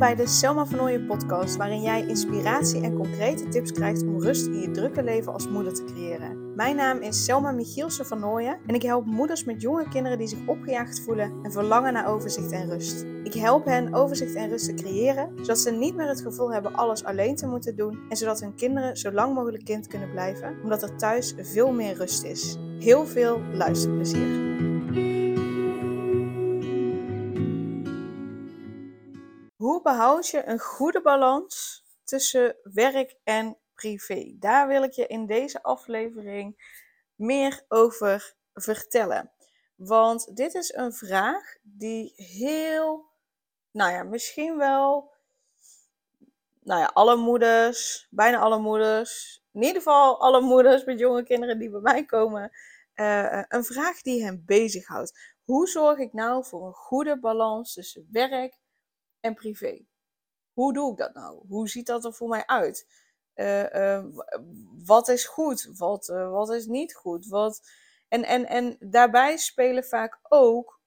bij de Selma van podcast, waarin jij inspiratie en concrete tips krijgt om rust in je drukke leven als moeder te creëren. Mijn naam is Selma Michielsen van en ik help moeders met jonge kinderen die zich opgejaagd voelen en verlangen naar overzicht en rust. Ik help hen overzicht en rust te creëren, zodat ze niet meer het gevoel hebben alles alleen te moeten doen en zodat hun kinderen zo lang mogelijk kind kunnen blijven, omdat er thuis veel meer rust is. Heel veel luisterplezier. Behoud je een goede balans tussen werk en privé? Daar wil ik je in deze aflevering meer over vertellen. Want dit is een vraag die heel, nou ja, misschien wel, nou ja, alle moeders, bijna alle moeders, in ieder geval alle moeders met jonge kinderen die bij mij komen, uh, een vraag die hen bezighoudt. Hoe zorg ik nou voor een goede balans tussen werk en privé. Hoe doe ik dat nou? Hoe ziet dat er voor mij uit? Uh, uh, wat is goed? Wat, uh, wat is niet goed? Wat... En, en, en daarbij spelen vaak ook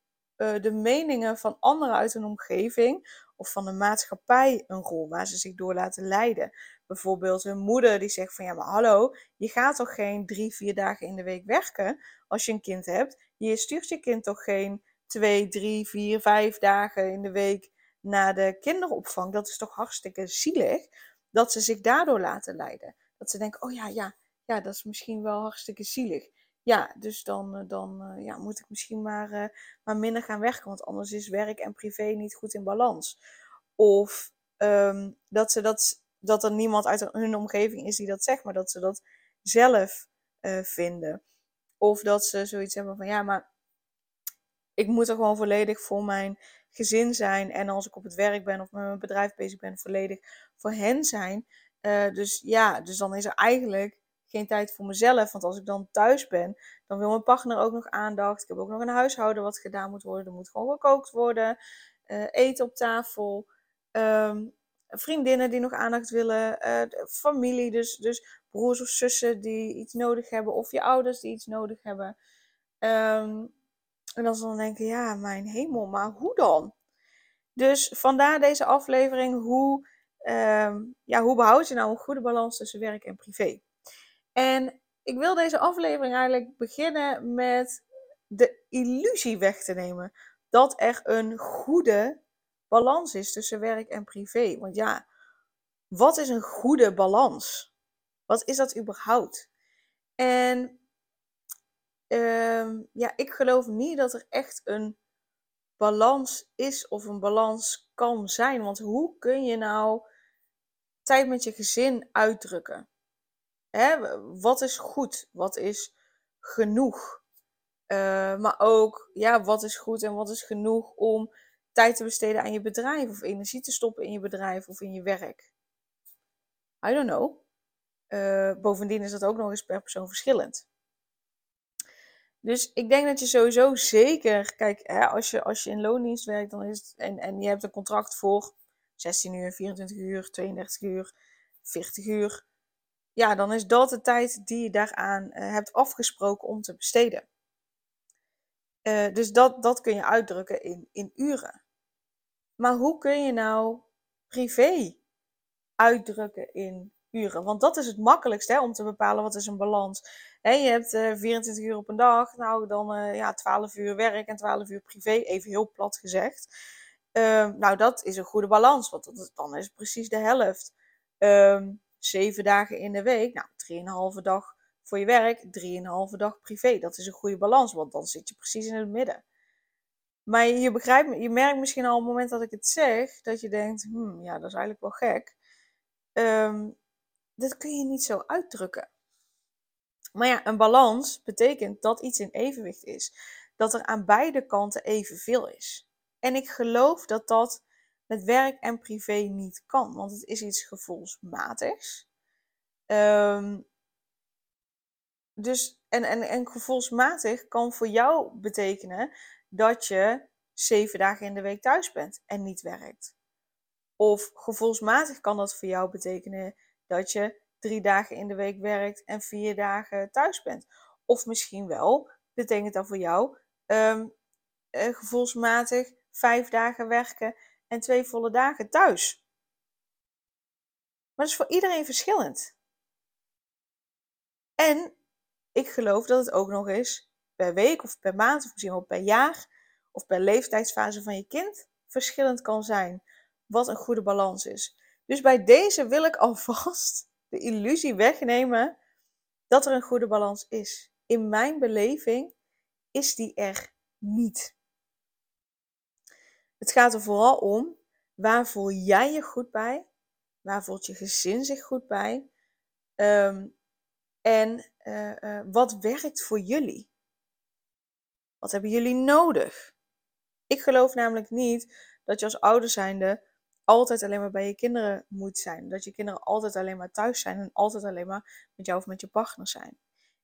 de meningen van anderen uit een omgeving of van de maatschappij een rol waar ze zich door laten leiden. Bijvoorbeeld hun moeder die zegt van ja, maar hallo, je gaat toch geen drie, vier dagen in de week werken als je een kind hebt. Je stuurt je kind toch geen twee, drie, vier, vijf dagen in de week naar de kinderopvang, dat is toch hartstikke zielig dat ze zich daardoor laten leiden. Dat ze denken, oh ja, ja, ja, dat is misschien wel hartstikke zielig. Ja, dus dan, eh, dan eh, ja, moet ik misschien maar, uh, maar minder gaan werken, want anders is werk en privé niet goed in balans. Of um, dat, ze dat, dat er niemand uit hun omgeving is die dat zegt, maar dat ze dat zelf vinden. Of dat ze zoiets hebben van, ja, maar ik moet er gewoon volledig voor mijn gezin zijn. En als ik op het werk ben of met mijn bedrijf bezig ben, volledig voor hen zijn. Uh, dus ja, dus dan is er eigenlijk geen tijd voor mezelf. Want als ik dan thuis ben, dan wil mijn partner ook nog aandacht. Ik heb ook nog een huishouden wat gedaan moet worden. Er moet gewoon gekookt worden. Uh, eten op tafel. Um, vriendinnen die nog aandacht willen. Uh, familie, dus, dus broers of zussen die iets nodig hebben. Of je ouders die iets nodig hebben. Um, en dan dan denken, ja, mijn hemel, maar hoe dan? Dus vandaar deze aflevering, hoe, uh, ja, hoe behoud je nou een goede balans tussen werk en privé? En ik wil deze aflevering eigenlijk beginnen met de illusie weg te nemen dat er een goede balans is tussen werk en privé. Want ja, wat is een goede balans? Wat is dat überhaupt? En um, ja, ik geloof niet dat er echt een balans is of een balans kan zijn. Want hoe kun je nou tijd met je gezin uitdrukken? Hè? Wat is goed? Wat is genoeg? Uh, maar ook, ja, wat is goed en wat is genoeg om tijd te besteden aan je bedrijf of energie te stoppen in je bedrijf of in je werk? I don't know. Uh, bovendien is dat ook nog eens per persoon verschillend. Dus ik denk dat je sowieso zeker, kijk, hè, als, je, als je in loondienst werkt dan is en, en je hebt een contract voor 16 uur, 24 uur, 32 uur, 40 uur. Ja, dan is dat de tijd die je daaraan uh, hebt afgesproken om te besteden. Uh, dus dat, dat kun je uitdrukken in, in uren. Maar hoe kun je nou privé uitdrukken in Want dat is het makkelijkste hè, om te bepalen wat is een balans je hebt uh, eh, 24 uur op een dag, nou dan uh, ja, 12 uur werk en 12 uur privé, even heel plat gezegd. Uh, nou, dat is een goede balans, want dan is precies de helft. Um, zeven dagen in de week, nou, 3,5 dag voor je werk, 3,5 dag privé. Dat is een goede balans, want dan zit je precies in het midden. Maar je, begrijpt, je merkt misschien al op het moment dat ik het zeg, dat je denkt, hmm, ja, dat is eigenlijk wel gek. Um, dat kun je niet zo uitdrukken. Maar ja, een balans betekent dat iets in evenwicht is. Dat er aan beide kanten evenveel is. En ik geloof dat dat met werk en privé niet kan, want het is iets gevoelsmatigs. Um, dus, en, en, en gevoelsmatig kan voor jou betekenen dat je zeven dagen in de week thuis bent en niet werkt. Of gevoelsmatig kan dat voor jou betekenen dat je drie dagen in de week werkt en vier dagen thuis bent. Of misschien wel, betekent dat voor jou, um, gevoelsmatig vijf dagen werken en twee volle dagen thuis. Maar dat is voor iedereen verschillend. En ik geloof dat het ook nog eens per week of per maand of misschien wel per jaar of per leeftijdsfase van je kind verschillend kan zijn wat een goede balans is. Dus bij deze wil ik alvast de illusie wegnemen dat er een goede balans is. In mijn beleving is die er niet. Het gaat er vooral om waar voel jij je goed bij? Waar voelt je gezin zich goed bij? Ehm, en uh, uh, wat werkt voor jullie? Wat hebben jullie nodig? Ik geloof namelijk niet dat je als ouder zijnde altijd alleen maar bij je kinderen moet zijn. Dat je kinderen altijd alleen maar thuis zijn en altijd alleen maar met jou of met je partner zijn.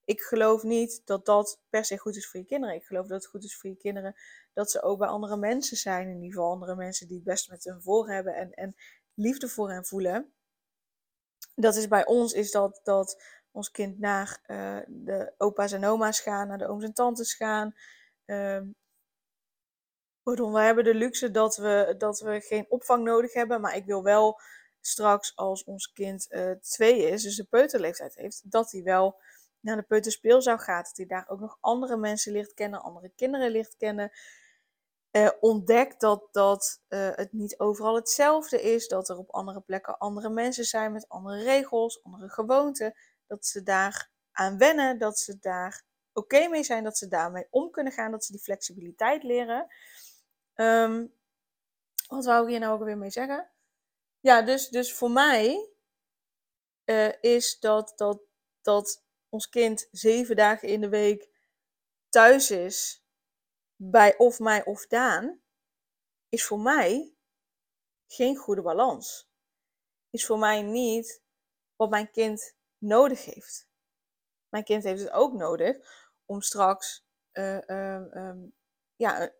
Ik geloof niet dat dat per se goed is voor je kinderen. Ik geloof dat het goed is voor je kinderen dat ze ook bij andere mensen zijn. In ieder geval andere mensen die het best met hun voor hebben en, en liefde voor hen voelen. Dat is bij ons is dat, dat ons kind naar uh, de opa's en oma's gaan, naar de ooms en tantes gaan. Uh, pardon, we hebben de luxe dat we, dat we geen opvang nodig hebben. Maar ik wil wel straks, als ons kind uh, twee is, dus de peuterleeftijd heeft, dat hij wel naar de peuterspeelzaal gaat. Dat hij daar ook nog andere mensen leert kennen, andere kinderen leert kennen. Uh, ontdekt dat, dat uh, het niet overal hetzelfde is. Dat er op andere plekken andere mensen zijn met andere regels, andere gewoonten. Dat ze daar aan wennen, dat ze daar oké mee zijn, dat ze daarmee om kunnen gaan, dat ze die flexibiliteit leren. Um, wat wou ik hier nou ook weer mee zeggen? Ja, dus, dus voor mij uh, is dat, dat, dat ons kind zeven dagen in de week thuis is bij of mij of Daan, is voor mij geen goede balans. Is voor mij niet wat mijn kind nodig heeft. Mijn kind heeft het ook nodig om straks uh, ja,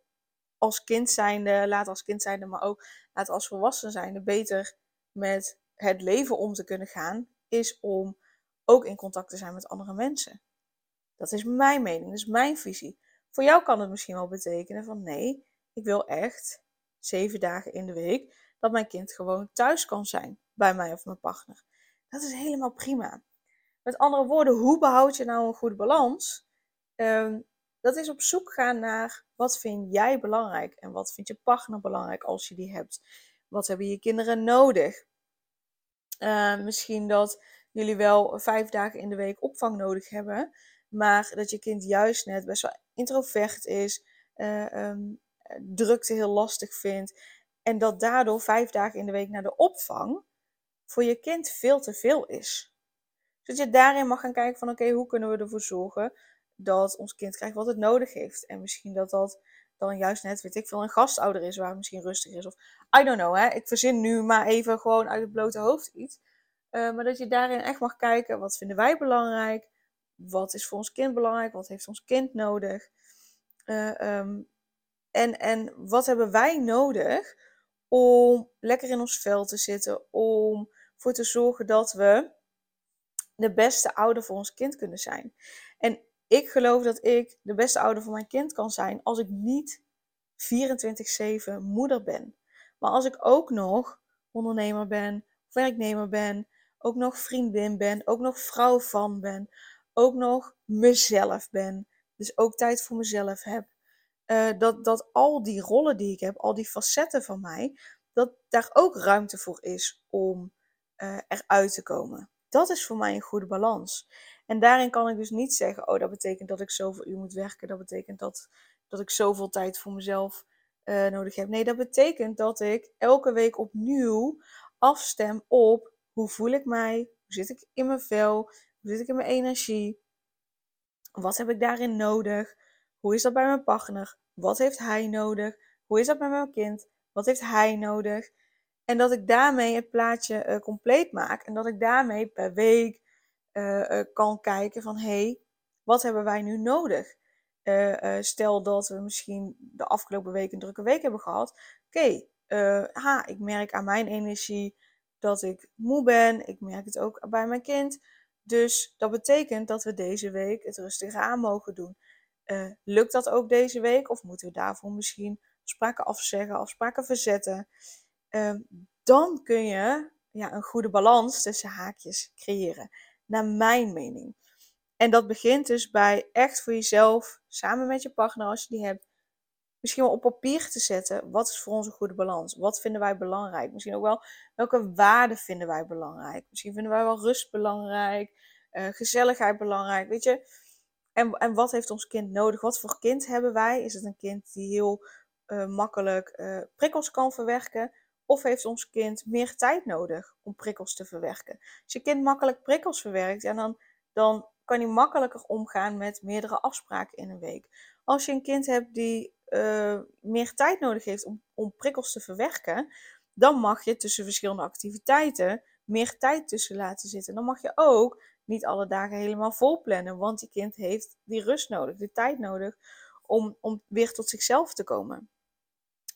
als kind zijnde, later als kind zijnde, maar ook later als volwassen zijnde, beter met het leven om te kunnen gaan, is om ook in contact te zijn met andere mensen. Dat is mijn mening, dat is mijn visie. Voor jou kan het misschien wel betekenen van nee, ik wil echt zeven dagen in de week dat mijn kind gewoon thuis kan zijn bij mij of mijn partner. Dat is helemaal prima. Met andere woorden, hoe behoud je nou een goede balans? Um, dat is op zoek gaan naar wat vind jij belangrijk en wat vindt je partner belangrijk als je die hebt. Wat hebben je kinderen nodig? Uh, misschien dat jullie wel vijf dagen in de week opvang nodig hebben, maar dat je kind juist net best wel introvert is, uh, um, drukte heel lastig vindt en dat daardoor vijf dagen in de week naar de opvang voor je kind veel te veel is. Zodat je daarin mag gaan kijken van oké, hoe kunnen we ervoor zorgen dat ons kind krijgt wat het nodig heeft. En misschien dat dat dan juist net, weet ik veel, een gastouder is waar misschien rustig is. Of I don't know, hè. Ik verzin nu maar even gewoon uit het blote hoofd iets. Uh, maar dat je daarin echt mag kijken, wat vinden wij belangrijk? Wat is voor ons kind belangrijk? Wat heeft ons kind nodig? Uh, um, en, en wat hebben wij nodig om lekker in ons vel te zitten? Om voor te zorgen dat we de beste ouder voor ons kind kunnen zijn. En ik geloof dat ik de beste ouder voor mijn kind kan zijn als ik niet 24/7 moeder ben. Maar als ik ook nog ondernemer ben, werknemer ben, ook nog vriendin ben, ook nog vrouw van ben, ook nog mezelf ben. Dus ook tijd voor mezelf heb. Uh, dat, dat al die rollen die ik heb, al die facetten van mij, dat daar ook ruimte voor is om uh, eruit te komen. Dat is voor mij een goede balans. En daarin kan ik dus niet zeggen, oh dat betekent dat ik zoveel uur moet werken, dat betekent dat, dat ik zoveel tijd voor mezelf uh, nodig heb. Nee, dat betekent dat ik elke week opnieuw afstem op hoe voel ik mij, hoe zit ik in mijn vel, hoe zit ik in mijn energie, wat heb ik daarin nodig, hoe is dat bij mijn partner, wat heeft hij nodig, hoe is dat bij mijn kind, wat heeft hij nodig. En dat ik daarmee het plaatje uh, compleet maak en dat ik daarmee per week, uh, kan kijken van hé, hey, wat hebben wij nu nodig? Uh, stel dat we misschien de afgelopen week een drukke week hebben gehad. Oké, okay, ik merk aan mijn energie dat ik moe ben. Ik merk het ook bij mijn kind. Dus dat betekent dat we deze week het rustiger aan mogen doen. lukt dat ook deze week? Of moeten we daarvoor misschien afspraken afzeggen, afspraken verzetten. Ehm, dan kun je ja, een goede balans tussen haakjes creëren. Naar mijn mening. En dat begint dus bij echt voor jezelf, samen met je partner als je die hebt, misschien wel op papier te zetten. Wat is voor ons een goede balans? Wat vinden wij belangrijk? Misschien ook wel welke waarden vinden wij belangrijk? Misschien vinden wij wel rust belangrijk, uh, gezelligheid belangrijk. Weet je, en, en wat heeft ons kind nodig? Wat voor kind hebben wij? Is het een kind die heel uh, makkelijk uh, prikkels kan verwerken? Of heeft ons kind meer tijd nodig om prikkels te verwerken? Als je kind makkelijk prikkels verwerkt, dan, dan kan hij makkelijker omgaan met meerdere afspraken in een week. Als je een kind hebt die uh, meer tijd nodig heeft om, om prikkels te verwerken, dan mag je tussen verschillende activiteiten meer tijd tussen laten zitten. Dan mag je ook niet alle dagen helemaal vol plannen, want je kind heeft die rust nodig, de tijd nodig om, om weer tot zichzelf te komen.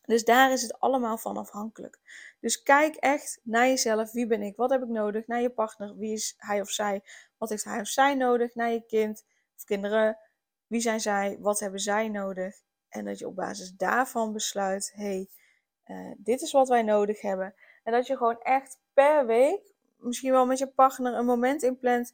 Dus daar is het allemaal van afhankelijk. Dus kijk echt naar jezelf. Wie ben ik? Wat heb ik nodig? Naar je partner. Wie is hij of zij? Wat heeft hij of zij nodig? Naar je kind of kinderen. Wie zijn zij? Wat hebben zij nodig? En dat je op basis daarvan besluit: hey, uh, dit is wat wij nodig hebben. En dat je gewoon echt per week, misschien wel met je partner, een moment inplant.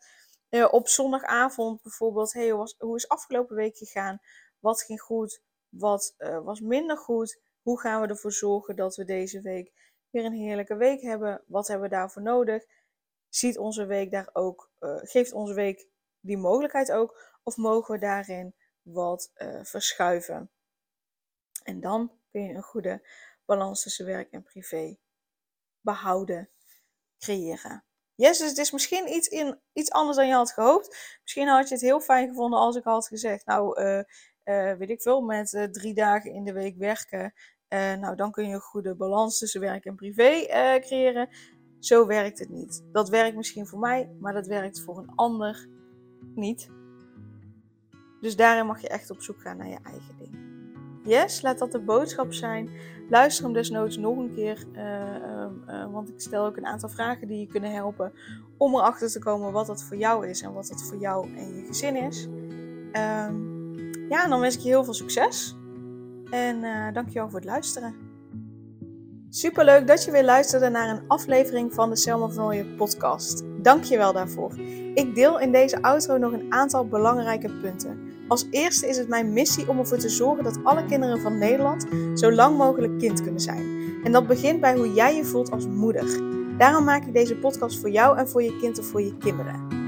Uh, op zondagavond bijvoorbeeld: hey, hoe, was, hoe is afgelopen week gegaan? Wat ging goed? Wat uh, was minder goed? Hoe gaan we ervoor zorgen dat we deze week weer een heerlijke week hebben? Wat hebben we daarvoor nodig? Ziet onze week daar ook, uh, geeft onze week die mogelijkheid ook? Of mogen we daarin wat uh, verschuiven? En dan kun je een goede balans tussen werk en privé behouden, creëren. Yes, dus het is misschien iets, in, iets anders dan je had gehoopt. Misschien had je het heel fijn gevonden als ik had gezegd, nou, uh, weet ik veel, met drie dagen in de week werken. Nou, dan kun je een goede balans tussen werk en privé creëren. Zo werkt het niet. Dat werkt misschien voor mij, maar dat werkt voor een ander niet. Dus daarin mag je echt op zoek gaan naar je eigen ding. Yes, laat dat de boodschap zijn. Luister hem desnoods nog een keer, uh, uh, want ik stel ook een aantal vragen die je kunnen helpen om erachter te komen wat dat voor jou is en wat dat voor jou en je gezin is. Um, ja, en dan wens ik je heel veel succes. En uh, dankjewel voor het luisteren. Superleuk dat je weer luisterde naar een aflevering van de Selma van Ooyen podcast. Dankjewel daarvoor. Ik deel in deze outro nog een aantal belangrijke punten. Als eerste is het mijn missie om ervoor te zorgen dat alle kinderen van Nederland zo lang mogelijk kind kunnen zijn. En dat begint bij hoe jij je voelt als moeder. Daarom maak ik deze podcast voor jou en voor je kind of voor je kinderen.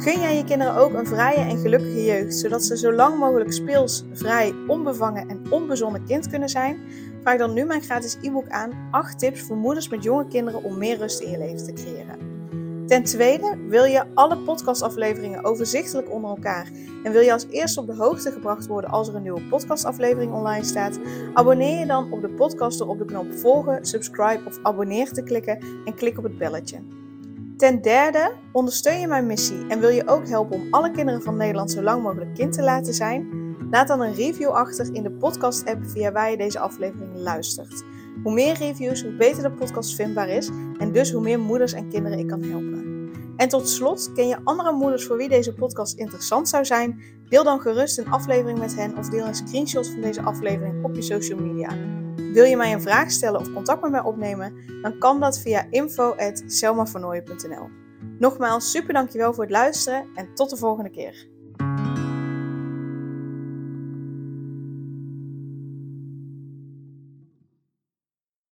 Gun jij je kinderen ook een vrije en gelukkige jeugd, zodat ze zo lang mogelijk speels, vrij, onbevangen en onbezonnen kind kunnen zijn? Vraag dan nu mijn gratis e-book aan 8 tips voor moeders met jonge kinderen om meer rust in je leven te creëren. Ten tweede, wil je alle podcastafleveringen overzichtelijk onder elkaar en wil je als eerste op de hoogte gebracht worden als er een nieuwe podcastaflevering online staat? Abonneer je dan op de podcast door op de knop volgen, subscribe of abonneer te klikken en klik op het belletje. Ten derde, ondersteun je mijn missie en wil je ook helpen om alle kinderen van Nederland zo lang mogelijk kind te laten zijn? Laat dan een review achter in de podcast-app via waar je deze aflevering luistert. Hoe meer reviews, hoe beter de podcast vindbaar is en dus hoe meer moeders en kinderen ik kan helpen. En tot slot, ken je andere moeders voor wie deze podcast interessant zou zijn? Deel dan gerust een aflevering met hen of deel een screenshot van deze aflevering op je social media. Wil je mij een vraag stellen of contact met mij opnemen? Dan kan dat via info.selmavernooien.nl Nogmaals, super dankjewel voor het luisteren en tot de volgende keer.